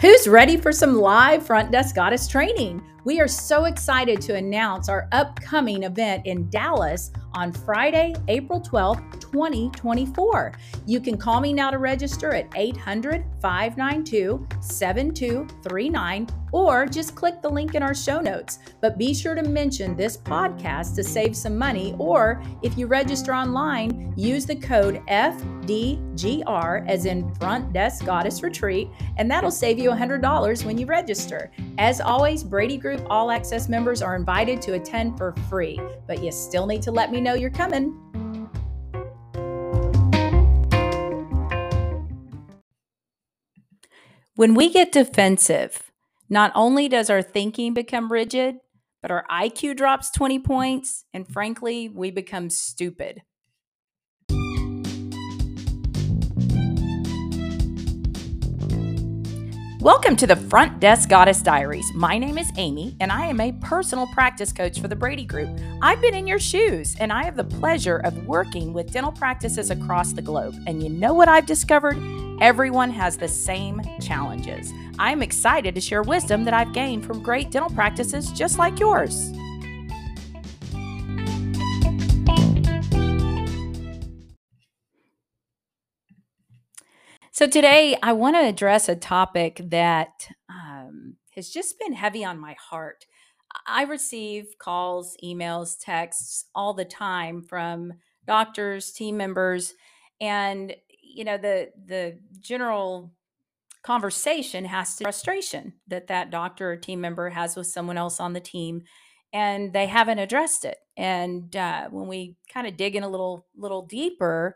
Who's ready for some live front desk goddess training? We are so excited to announce our upcoming event in Dallas on Friday, April 12th, 2024. You can call me now to register at 800 592 7239 or just click the link in our show notes. But be sure to mention this podcast to save some money, or if you register online, use the code FDGR as in Front Desk Goddess Retreat, and that'll save you $100 when you register. As always, Brady Group All Access members are invited to attend for free, but you still need to let me know you're coming. When we get defensive, not only does our thinking become rigid, but our IQ drops 20 points, and frankly, we become stupid. Welcome to the Front Desk Goddess Diaries. My name is Amy, and I am a personal practice coach for the Brady Group. I've been in your shoes, and I have the pleasure of working with dental practices across the globe. And you know what I've discovered? Everyone has the same challenges. I'm excited to share wisdom that I've gained from great dental practices just like yours. So, today I want to address a topic that um, has just been heavy on my heart. I receive calls, emails, texts all the time from doctors, team members, and you know the the general conversation has to frustration that that doctor or team member has with someone else on the team and they haven't addressed it and uh, when we kind of dig in a little little deeper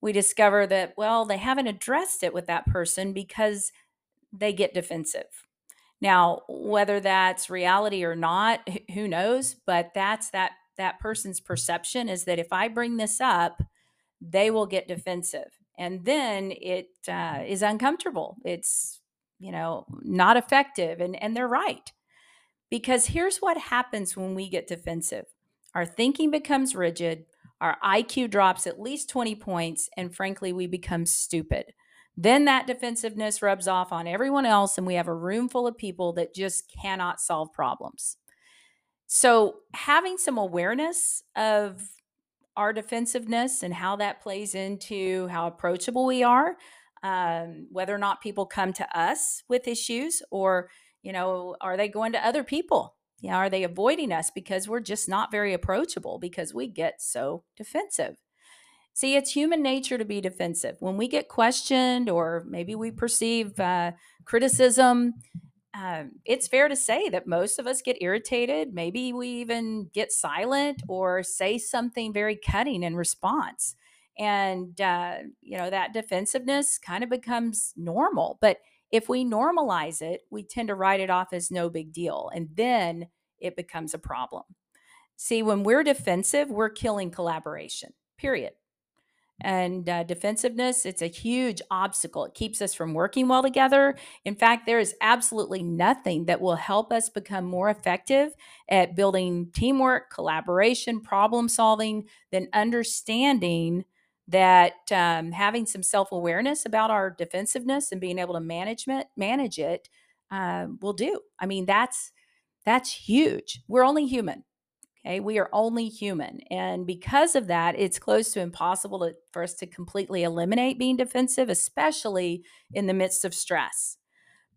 we discover that, well, they haven't addressed it with that person because they get defensive. Now, whether that's reality or not, who knows? But that's that that person's perception is that if I bring this up, they will get defensive, and then it uh, is uncomfortable. It's you know not effective, and and they're right because here's what happens when we get defensive: our thinking becomes rigid, our IQ drops at least 20 points, and frankly, we become stupid. Then that defensiveness rubs off on everyone else, and we have a room full of people that just cannot solve problems. So, having some awareness of our defensiveness and how that plays into how approachable we are, um, whether or not people come to us with issues, or, you know, are they going to other people yeah, are they avoiding us because we're just not very approachable because we get so defensive? See, it's human nature to be defensive. When we get questioned or maybe we perceive uh, criticism, um, it's fair to say that most of us get irritated. Maybe we even get silent or say something very cutting in response. And, uh, you know, that defensiveness kind of becomes normal. But if we normalize it, we tend to write it off as no big deal. And then it becomes a problem. See, when we're defensive, we're killing collaboration, period. And uh, defensiveness, it's a huge obstacle. It keeps us from working well together. In fact, there is absolutely nothing that will help us become more effective at building teamwork, collaboration, problem solving than understanding that um, having some self awareness about our defensiveness and being able to management manage it uh, will do. I mean, that's that's huge. We're only human. Okay, we are only human, and because of that, it's close to impossible to, for us to completely eliminate being defensive, especially in the midst of stress.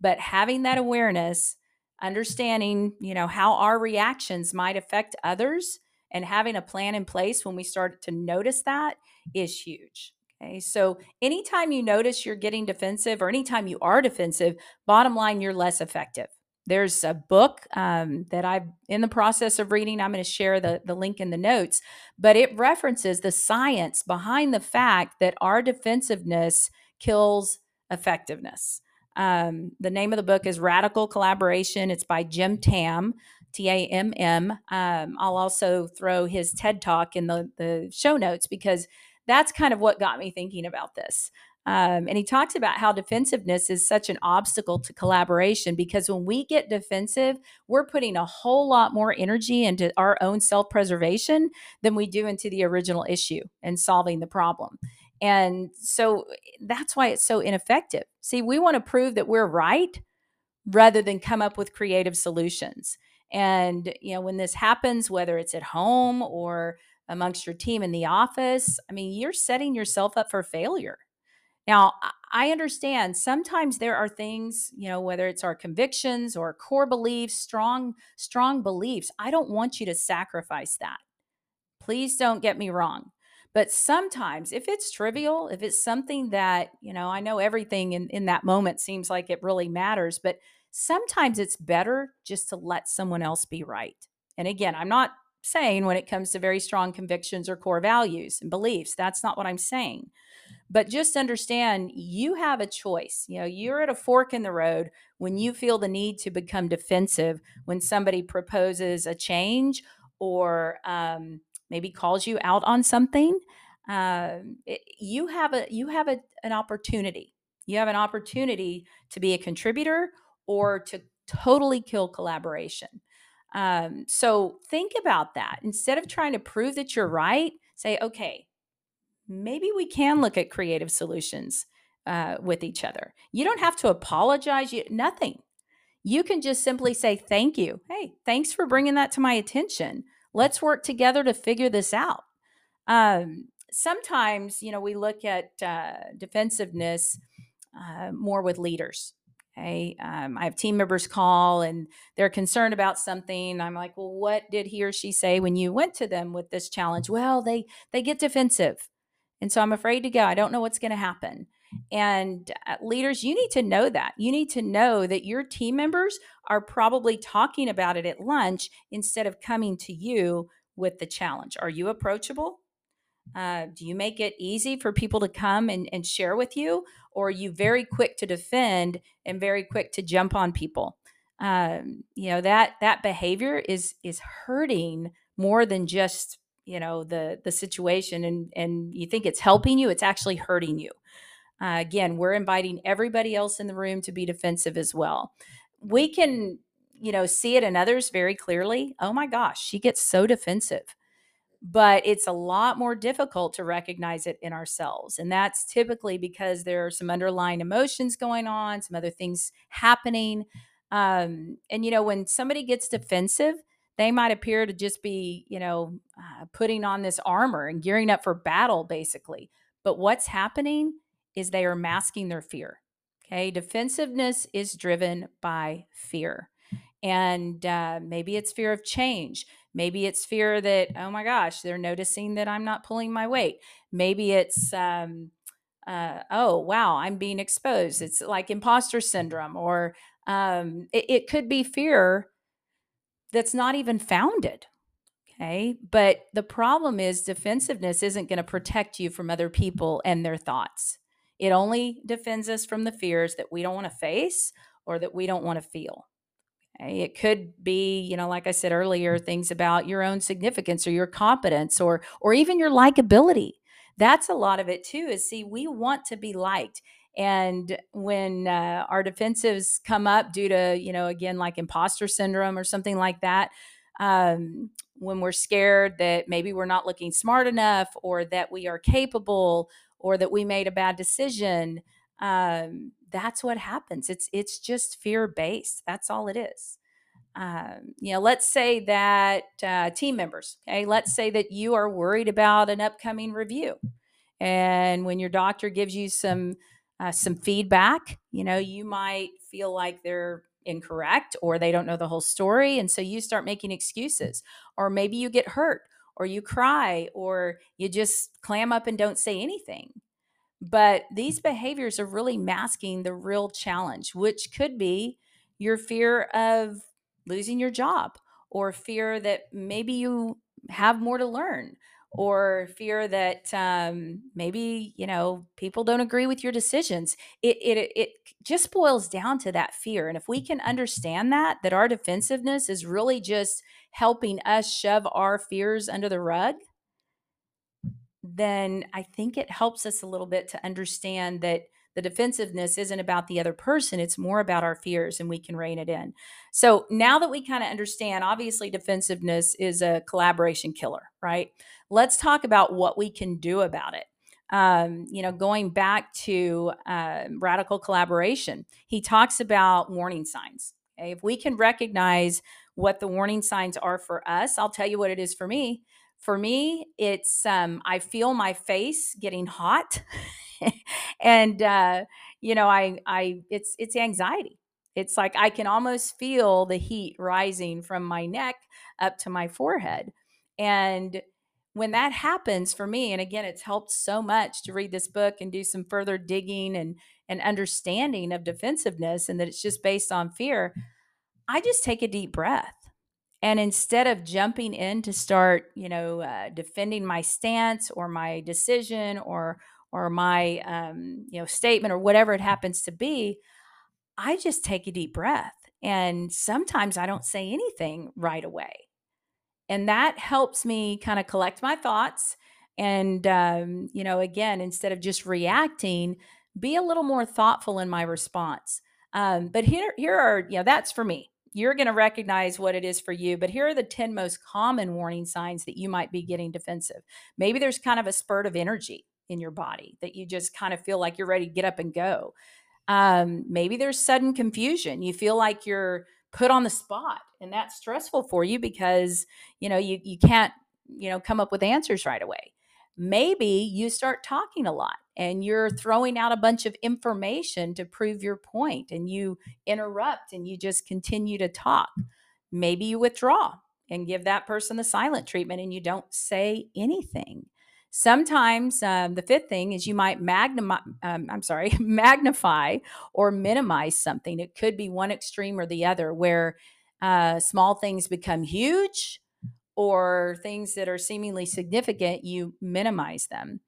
But having that awareness, understanding, you know, how our reactions might affect others, and having a plan in place when we start to notice that is huge. Okay. So anytime you notice you're getting defensive or anytime you are defensive, bottom line, you're less effective. There's a book um, that I'm in the process of reading. I'm going to share the, the link in the notes, but it references the science behind the fact that our defensiveness kills effectiveness. Um, the name of the book is Radical Collaboration. It's by Jim Tamm, T A M M. Um, I'll also throw his TED Talk in the, the show notes because that's kind of what got me thinking about this. Um, and he talks about how defensiveness is such an obstacle to collaboration because when we get defensive, we're putting a whole lot more energy into our own self preservation than we do into the original issue and solving the problem. And so that's why it's so ineffective. See, we want to prove that we're right, rather than come up with creative solutions. And, you know, when this happens, whether it's at home or amongst your team in the office, I mean, you're setting yourself up for failure. Now, I understand sometimes there are things, you know, whether it's our convictions or core beliefs, strong strong beliefs. I don't want you to sacrifice that. Please don't get me wrong. But sometimes if it's trivial, if it's something that, you know, I know everything in, in that moment seems like it really matters, but sometimes it's better just to let someone else be right. And again, I'm not saying when it comes to very strong convictions or core values and beliefs, that's not what I'm saying. But just understand you have a choice. You know, you're at a fork in the road when you feel the need to become defensive when somebody proposes a change or um, maybe calls you out on something. Uh, it, you have a you have a, an opportunity. You have an opportunity to be a contributor or to totally kill collaboration. Um, so think about that. Instead of trying to prove that you're right, say, okay, maybe we can look at creative solutions uh, with each other. You don't have to apologize, you, nothing. You can just simply say, thank you. Hey, thanks for bringing that to my attention. Let's work together to figure this out. Um, sometimes, you know, we look at uh, defensiveness uh, more with leaders. Okay. Um, I have team members call and they're concerned about something. I'm like, well, what did he or she say when you went to them with this challenge? Well, they they get defensive. And so I'm afraid to go. I don't know what's going to happen. And uh, leaders, you need to know that. You need to know that your team members are probably talking about it at lunch instead of coming to you with the challenge. Are you approachable? Uh, do you make it easy for people to come and, and share with you? Or are you very quick to defend and very quick to jump on people? Um, you know that that behavior is is hurting more than just you know the the situation and and you think it's helping you it's actually hurting you uh, again we're inviting everybody else in the room to be defensive as well we can you know see it in others very clearly oh my gosh she gets so defensive but it's a lot more difficult to recognize it in ourselves and that's typically because there are some underlying emotions going on some other things happening um, and you know when somebody gets defensive they might appear to just be, you know, uh, putting on this armor and gearing up for battle, basically. But what's happening is they are masking their fear. Okay. Defensiveness is driven by fear. And uh, maybe it's fear of change. Maybe it's fear that, oh my gosh, they're noticing that I'm not pulling my weight. Maybe it's, um, uh, oh, wow, I'm being exposed. It's like imposter syndrome, or um, it, it could be fear that's not even founded. Okay. But the problem is defensiveness isn't going to protect you from other people and their thoughts. It only defends us from the fears that we don't want to face or that we don't want to feel. Okay? It could be, you know, like I said earlier, things about your own significance or your competence or or even your likability. That's a lot of it too. Is see, we want to be liked. And when uh, our defensives come up due to, you know, again, like imposter syndrome or something like that, um, when we're scared that maybe we're not looking smart enough or that we are capable or that we made a bad decision, um, that's what happens. It's it's just fear based. That's all it is. Um, you know, let's say that uh, team members. Okay, let's say that you are worried about an upcoming review, and when your doctor gives you some uh, some feedback. You know, you might feel like they're incorrect or they don't know the whole story. And so you start making excuses. Or maybe you get hurt or you cry or you just clam up and don't say anything. But these behaviors are really masking the real challenge, which could be your fear of losing your job or fear that maybe you have more to learn or fear that um, maybe you know people don't agree with your decisions. It, it it just boils down to that fear and if we can understand that that our defensiveness is really just helping us shove our fears under the rug then i think it helps us a little bit to understand that the defensiveness isn't about the other person it's more about our fears and we can rein it in so now that we kind of understand obviously defensiveness is a collaboration killer right let's talk about what we can do about it um, you know, going back to uh, radical collaboration, he talks about warning signs. Okay? If we can recognize what the warning signs are for us, I'll tell you what it is for me. For me, it's um, I feel my face getting hot, and uh, you know, I I it's it's anxiety. It's like I can almost feel the heat rising from my neck up to my forehead, and when that happens for me and again it's helped so much to read this book and do some further digging and and understanding of defensiveness and that it's just based on fear i just take a deep breath and instead of jumping in to start you know uh, defending my stance or my decision or or my um, you know statement or whatever it happens to be i just take a deep breath. And sometimes i don't say anything right away. And that helps me kind of collect my thoughts and um, you know again instead of just reacting be a little more thoughtful in my response. Um, but here here are you know that's for me you're going to recognize what it is for you but here are the 10 most common warning signs that you might be getting defensive. Maybe there's kind of a spurt of energy in your body that you just kind of feel like you're ready to get up and go. Um, maybe there's sudden confusion. You feel like you're put on the spot and that's stressful for you because you know you you can't you know come up with answers right away. Maybe you start talking a lot and you're throwing out a bunch of information to prove your point and you interrupt and you just continue to talk maybe you withdraw and give that person the silent treatment and you don't say anything Sometimes um, the fifth thing is you might magnify, um, I'm sorry, magnify or minimize something. It could be one extreme or the other, where uh, small things become huge or things that are seemingly significant, you minimize them.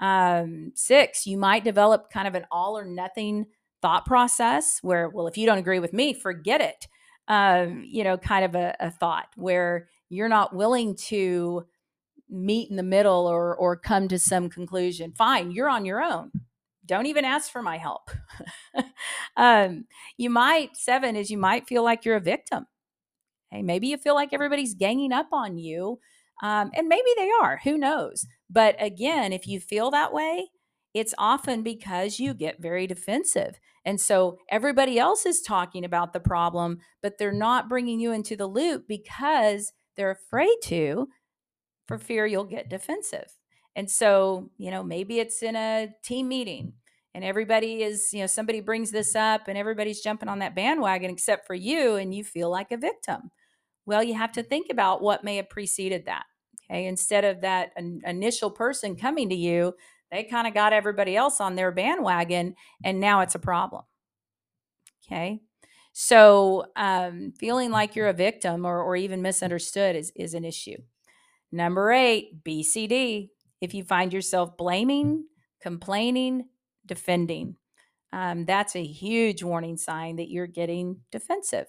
Um, six, you might develop kind of an all or nothing thought process where, well, if you don't agree with me, forget it. Um, you know, kind of a, a thought where you're not willing to meet in the middle or or come to some conclusion. Fine you're on your own. Don't even ask for my help. Um, you might seven is you might feel like you're a victim. Hey maybe you feel like everybody's ganging up on you um, and maybe they are who knows but again if you feel that way it's often because you get very defensive and so everybody else is talking about the problem but they're not bringing you into the loop because they're afraid to for fear you'll get defensive. And so, you know, maybe it's in a team meeting and everybody is, you know, somebody brings this up and everybody's jumping on that bandwagon except for you and you feel like a victim. Well, you have to think about what may have preceded that. Okay. Instead of that initial person coming to you, they kind of got everybody else on their bandwagon and now it's a problem. Okay. So, um, feeling like you're a victim or, or even misunderstood is, is an issue. Number eight, BCD. If you find yourself blaming, complaining, defending, um, that's a huge warning sign that you're getting defensive.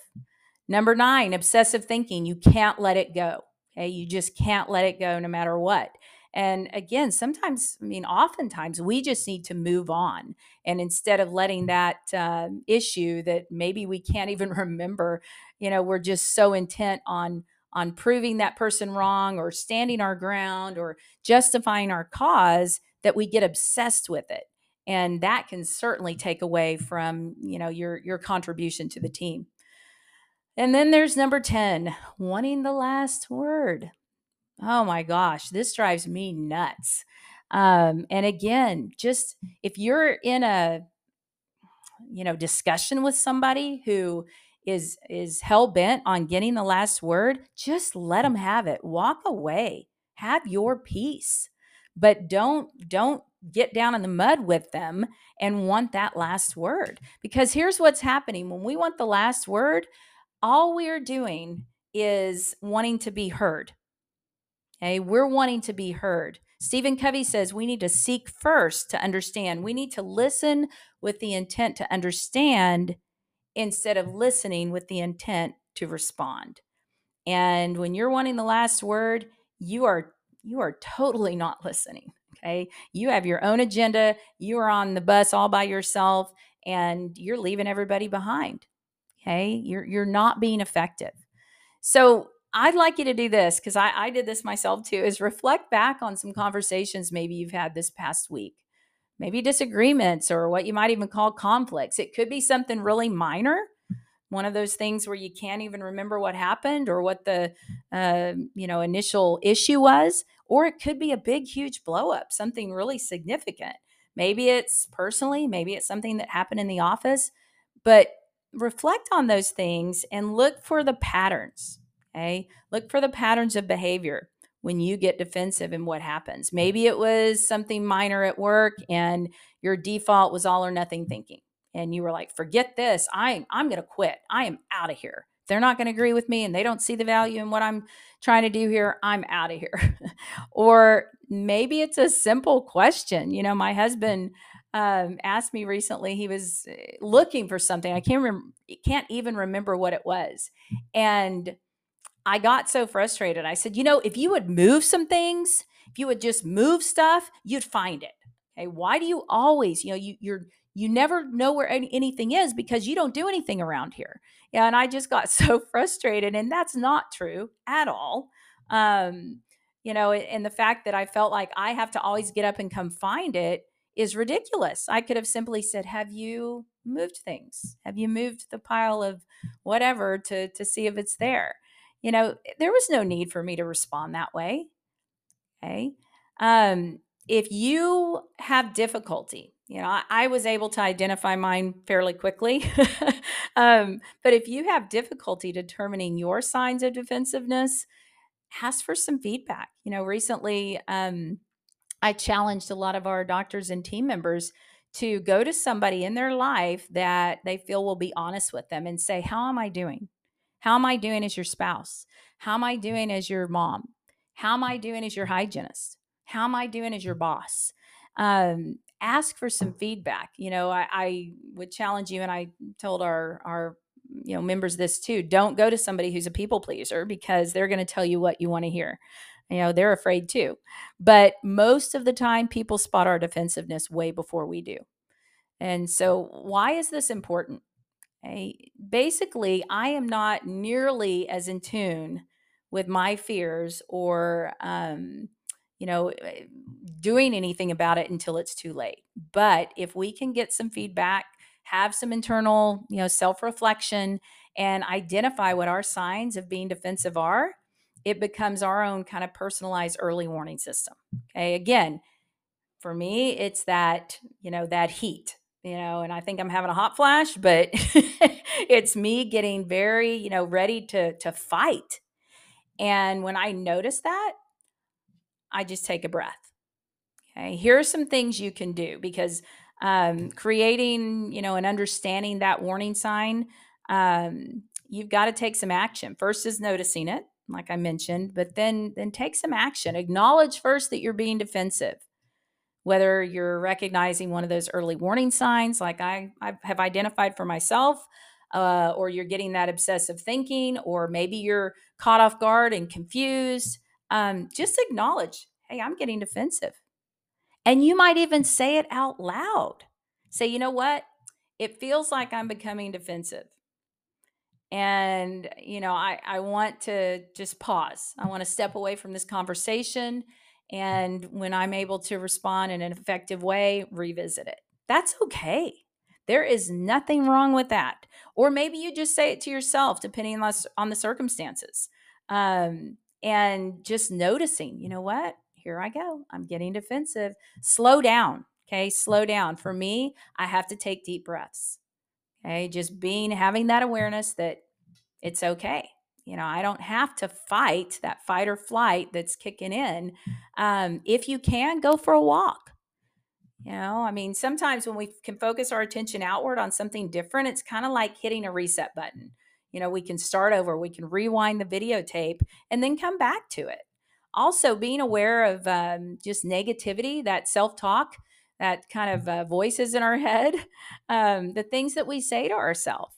Number nine, obsessive thinking. You can't let it go. Okay. You just can't let it go no matter what. And again, sometimes, I mean, oftentimes we just need to move on. And instead of letting that uh, issue that maybe we can't even remember, you know, we're just so intent on on proving that person wrong or standing our ground or justifying our cause that we get obsessed with it and that can certainly take away from you know your your contribution to the team and then there's number 10 wanting the last word oh my gosh this drives me nuts um, and again just if you're in a you know discussion with somebody who is is hell bent on getting the last word, just let them have it. Walk away. Have your peace. But don't don't get down in the mud with them and want that last word. Because here's what's happening when we want the last word, all we're doing is wanting to be heard. Okay, we're wanting to be heard. Stephen Covey says we need to seek first to understand. We need to listen with the intent to understand instead of listening with the intent to respond. And when you're wanting the last word, you are you are totally not listening. Okay. You have your own agenda. You are on the bus all by yourself and you're leaving everybody behind. Okay. You're you're not being effective. So I'd like you to do this because I, I did this myself too is reflect back on some conversations maybe you've had this past week. Maybe disagreements or what you might even call conflicts. It could be something really minor, one of those things where you can't even remember what happened or what the uh, you know initial issue was, or it could be a big, huge blow up, something really significant. Maybe it's personally, maybe it's something that happened in the office, but reflect on those things and look for the patterns. Okay. Look for the patterns of behavior when you get defensive and what happens. Maybe it was something minor at work and your default was all or nothing thinking. And you were like, forget this. I'm I'm to quit. I am out of here. they're not to agree with me and they don't see the value in what I'm trying to do here. I'm out of here. or maybe it's a simple question. You know, my husband um, asked me recently. He was eh, looking for something. I can't remember. Can't even remember what it was. And I got so frustrated. I said, you know, if you would move some things, if you would just move stuff, you'd find it. Okay, why do you always, you know, you you're you never know where any, anything is because you don't do anything around here. Yeah, and I just got so frustrated, and that's not true at all. Um, you know, and the fact that I felt like I have to always get up and come find it is ridiculous. I could have simply said, "Have you moved things? Have you moved the pile of whatever to to see if it's there?" You know, there was no need for me to respond that way. Okay. Um, if you have difficulty, you know, I, I was able to identify mine fairly quickly. um, but if you have difficulty determining your signs of defensiveness, ask for some feedback. You know, recently, um, I challenged a lot of our doctors and team members to go to somebody in their life that they feel will be honest with them and say, How am I doing? How am I doing as your spouse? How am I doing as your mom? How am I doing as your hygienist? How am I doing as your boss? Um, ask for some feedback. You know, I, I would challenge you, and I told our our you know members this too. Don't go to somebody who's a people pleaser because they're going to tell you what you want to hear you know they're afraid too. But most of the time people spot our defensiveness way before we do. And so why is this important? Okay? basically i am not nearly as in tune with my fears or um, you know eh, doing anything about it until it's too late. But if we can get some feedback have some internal you know self-reflection and identify what our signs of being defensive are it becomes our own kind of personalized early warning system. Okay. Again, for me, it's that, you know, that heat, you know, and I think I'm having a hot flash, but it's me getting very, you know, ready to to fight. And when I notice that, I just take a breath. Okay. Here are some things you can do because um, creating, you know, and understanding that warning sign, um, you've got to take some action. First is noticing it like I mentioned, but then then take some action. Acknowledge first that you're being defensive. Whether you're recognizing one of those early warning signs, like I, I have identified for myself, uh, or you're getting that obsessive thinking, or maybe you're caught off guard and confused, um, just acknowledge, hey, I'm getting defensive. And you might even say it out loud. Say, you know what? It feels like I'm becoming defensive and you know I, I want to just pause. I want to step away from this conversation and when i'm able to respond in an effective way revisit it. That's okay. There is nothing wrong with that. Or maybe you just say it to yourself depending on, the circumstances. Um, and just noticing you know what? Here i go. I'm getting defensive. Slow down okay? Slow down. For me i have to take deep breaths Okay, just being having that awareness that it's okay. You know, I don't have to fight that fight or flight that's kicking in. Um, if you can, go for a walk. You know, I mean, sometimes when we can focus our attention outward on something different, it's kind of like hitting a reset button. You know, we can start over, we can rewind the videotape and then come back to it. Also, being aware of um, just negativity, that self talk, that kind of uh, voices in our head, um, the things that we say to ourselves.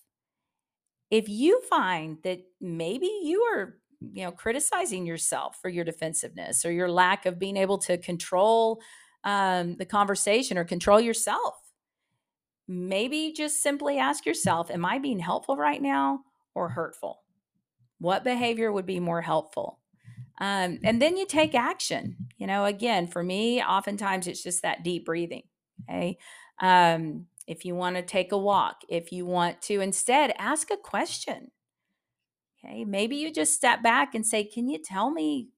If you find that maybe you are you know criticizing yourself for your defensiveness or your lack of being able to control um, the conversation or control yourself maybe just simply ask yourself am i being helpful right now or hurtful What behavior would be more helpful? Um, and then you take action. You know, again, for me, oftentimes it's just that deep breathing. Okay. Um, if you want to take a walk, if you want to instead ask a question, okay, maybe you just step back and say, Can you tell me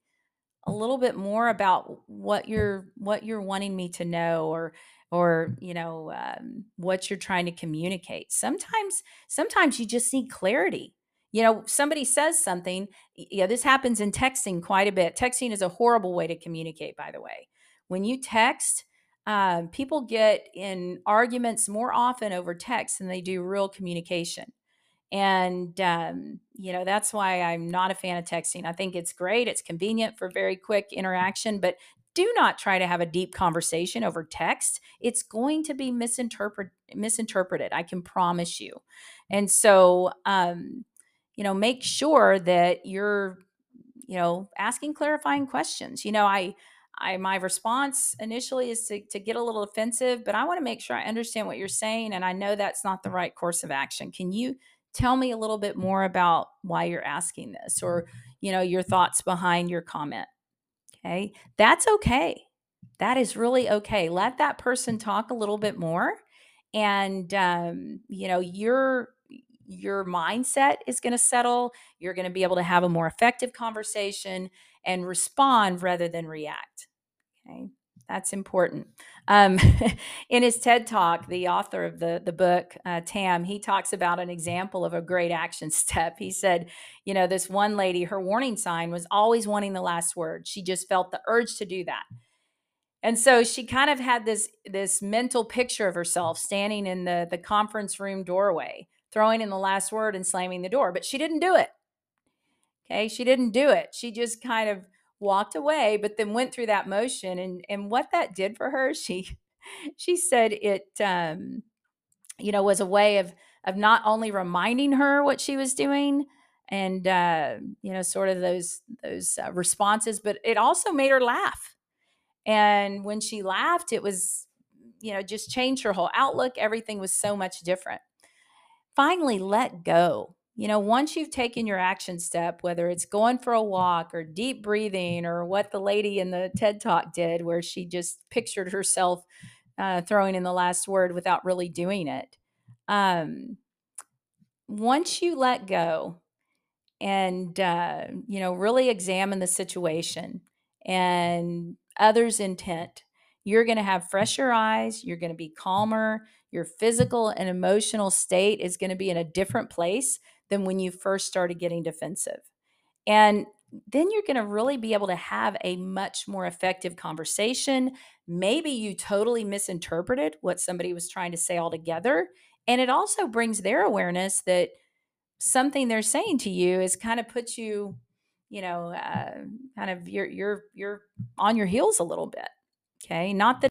a little bit more about what you're what you're wanting me to know or or you know um, what you're trying to communicate sometimes sometimes you just need clarity you know somebody says something yeah this happens in texting quite a bit texting is a horrible way to communicate by the way when you text um, people get in arguments more often over text than they do real communication and, um, you know, that's why I'm not a fan of texting. I think it's great, it's convenient for very quick interaction, but do not try to have a deep conversation over text. It's going to be misinterpret misinterpreted. I can promise you. And so, um, you know, make sure that you're, you know, asking clarifying questions. You know, I I my response initially is to, to get a little offensive, but I want to make sure I understand what you're saying and I know that's not the right course of action. Can you tell me a little bit more about why you're asking this or you know your thoughts behind your comment okay that's okay that is really okay let that person talk a little bit more and um, you know your your mindset is going to settle you're going to be able to have a more effective conversation and respond rather than react okay that's important. Um, in his TED talk, the author of the the book, uh, Tamm, he talks about an example of a great action step. He said, you know, this one lady, her warning sign was always wanting the last word. She just felt the urge to do that. And so she kind of had this this mental picture of herself standing in the the conference room doorway, throwing in the last word and slamming the door, but she didn't do it. Okay, she didn't do it. She just kind of walked away, but then went through that motion. And and what that did for her, she she said it um, you know, was a way of of not only reminding her what she was doing and uh, you know, sort of those those uh, responses, but it also made her laugh. And when she laughed, it was you know, just changed her whole outlook. Everything was so much different. Finally, let go you know, once you've taken your action step, whether it's going for a walk or deep breathing or what the lady in the TED Talk did, where she just pictured herself uh, throwing in the last word without really doing it. Um, once you let go and, uh, you know, really examine the situation and others' intent, you're going to have fresher eyes. You're going to be calmer. Your physical and emotional state is going to be in a different place than when you first started getting defensive. And then you're going to really be able to have a much more effective conversation. Maybe you totally misinterpreted what somebody was trying to say altogether. And it also brings their awareness that something they're saying to you is kind of puts you, you know, uh, kind of you're you're you're on your heels a little bit. Okay, not that